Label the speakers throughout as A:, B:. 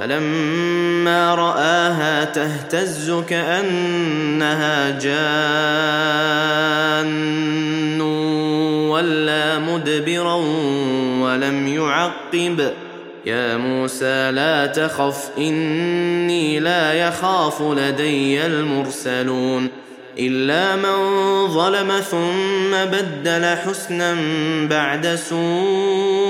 A: فلما رآها تهتز كأنها جان ولا مدبرا ولم يعقب. يا موسى لا تخف إني لا يخاف لدي المرسلون. إلا من ظلم ثم بدل حسنا بعد سوء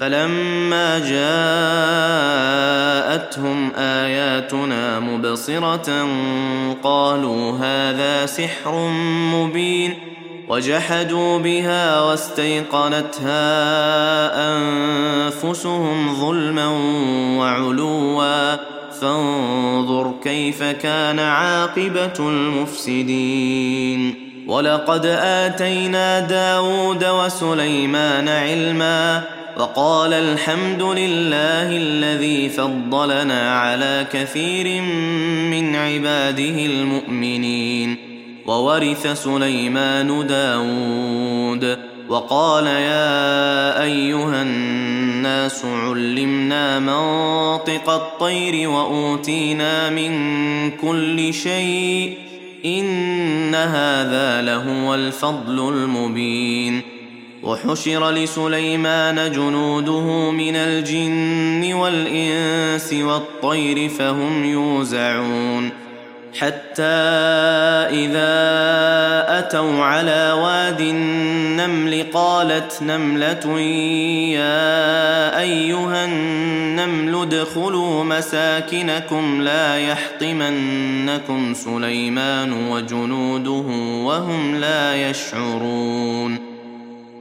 A: فلما جاءتهم آياتنا مبصرة قالوا هذا سحر مبين وجحدوا بها واستيقنتها أنفسهم ظلما وعلوا. فانظر كيف كان عاقبة المفسدين. ولقد آتينا داود وسليمان علما وقال الحمد لله الذي فضلنا على كثير من عباده المؤمنين. وورث سليمان داود. وقال يا أيها الناس علمنا منطق الطير وأوتينا من كل شيء. إن هذا لهو الفضل المبين. وحشر لسليمان جنوده من الجن والإنس والطير فهم يوزعون. حتى إذا أتوا على واد النمل قالت نملة يا أيها النمل ادخلوا مساكنكم لا يحطمنكم سليمان وجنوده وهم لا يشعرون.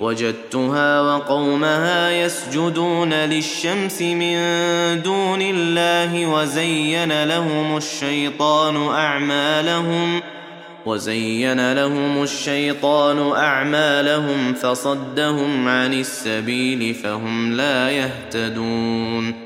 A: وجدتها وقومها يسجدون للشمس من دون الله وزين لهم الشيطان أعمالهم وزين لهم الشيطان أعمالهم فصدهم عن السبيل فهم لا يهتدون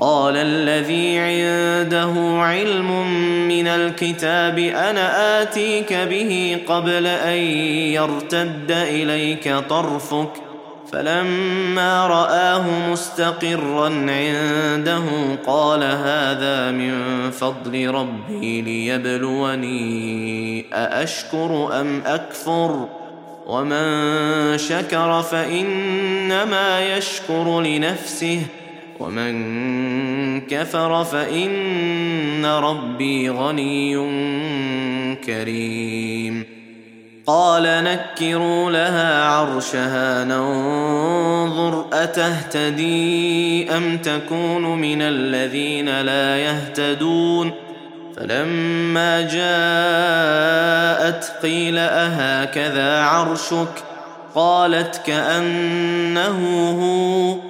A: قال الذي عنده علم من الكتاب أنا آتيك به قبل أن يرتد إليك طرفك. فلما رآه مستقرا عنده قال هذا من فضل ربي ليبلوني أأشكر أم أكفر؟ ومن شكر فإنما يشكر لنفسه. ومن كفر فإن ربي غني كريم. قال نكروا لها عرشها ننظر أتهتدي أم تكون من الذين لا يهتدون؟ فلما جاءت قيل أهكذا عرشك؟ قالت كأنه هو.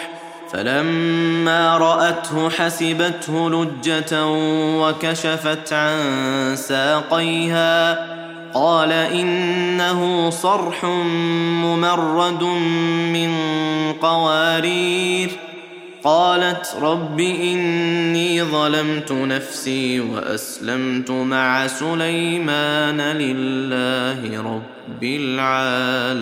A: فلما رأته حسبته لجة وكشفت عن ساقيها. قال انما له صرح ممرد من قوارير. قالت رب إني ظلمت نفسي وأسلمت مع سليمان لله رب العالمين.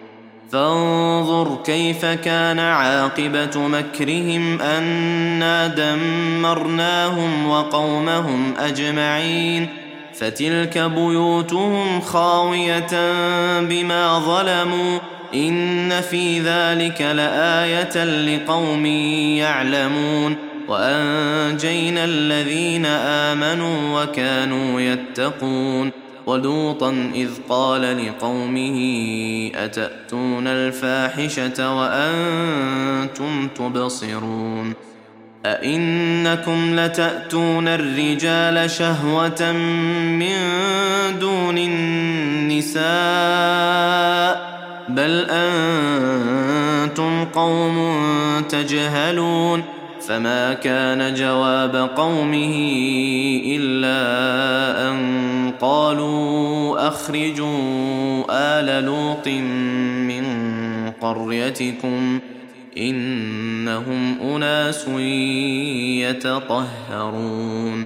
A: فانظر كيف كان عاقبة مكرهم أنا دمرناهم وقومهم أجمعين فتلك بيوتهم خاوية بما ظلموا إن في ذلك لآية لقوم يعلمون وأنجينا الذين آمنوا وكانوا يتقون ولوطا إذ قال لقومه أتأتون الفاحشة وأنتم تبصرون أئنكم لتأتون الرجال شهوة من دون النساء بل أنتم قوم تجهلون فما كان جواب قومه إلا أن قالوا أخرجوا آل لوط من قريتكم إنهم أناس يتطهرون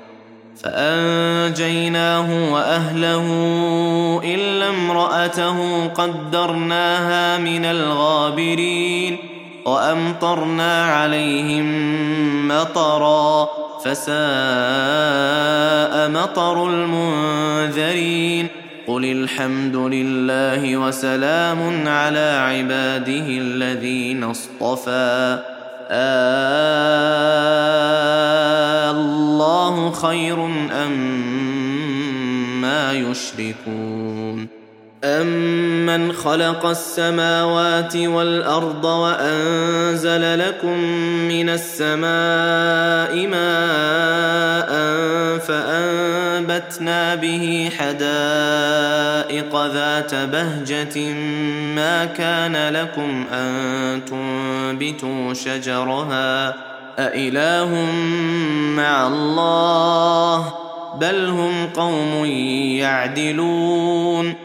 A: فأنجيناه وأهله إلا امرأته قدرناها من الغابرين وأمطرنا عليهم مطرا فساء مطر المنذرين. قل الحمد لله وسلام على عباده الذين اصطفى. آه الله خير أم ما يشركون. أمن خلق السماوات والأرض وأنزل لكم من السماء ماء فأنبتنا به حدائق ذات بهجة ما كان لكم أن تنبتوا شجرها أإله مع الله بل هم قوم يعدلون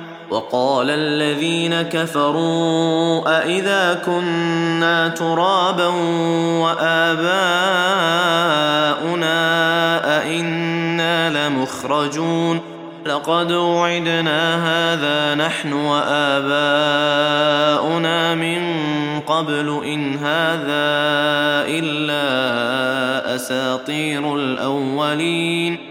A: وقال الذين كفروا أإذا كنا ترابا وآباؤنا أئنا لمخرجون لقد وعدنا هذا نحن وآباؤنا من قبل إن هذا إلا أساطير الأولين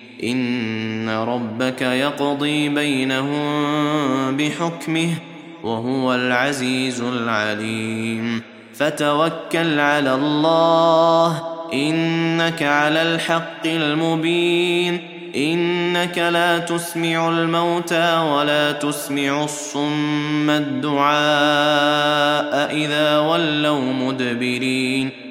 A: إن ربك يقضي بينهم بحكمه وهو العزيز العليم. فتوكل على الله. إنك على الحق المبين. إنك لا تسمع الموتى ولا تسمع الصم الدعاء إذا ولوا مدبرين.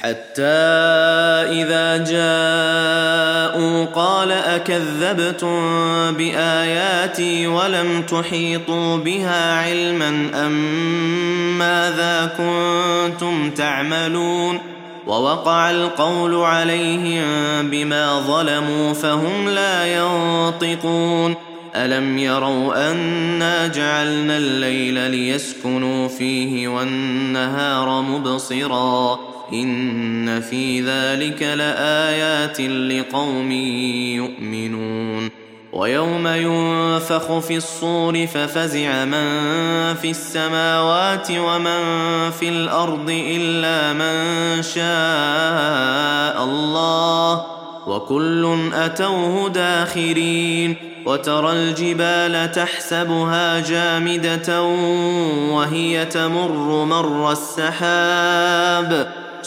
A: حتى إذا جاءوا قال أكذبتم بآياتي ولم تحيطوا بها علما أم ماذا كنتم تعملون ووقع القول عليهم بما ظلموا فهم لا ينطقون ألم يروا أنا جعلنا الليل ليسكنوا فيه والنهار مبصرا إن في ذلك لآيات لقوم يؤمنون. ويوم ينفخ في الصور ففزع من في السماوات ومن في الأرض إلا من شاء الله. وكل أتوه داخرين. وترى الجبال تحسبها جامدة وهي تمر مر السحاب.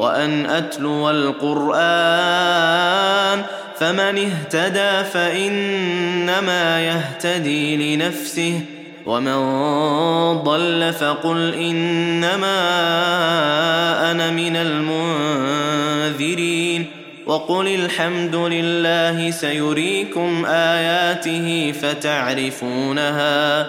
A: وأن أتلو القرآن فمن اهتدى فإنما يهتدي لنفسه ومن ضل فقل إنما أنا من المنذرين وقل الحمد لله سيريكم آياته فتعرفونها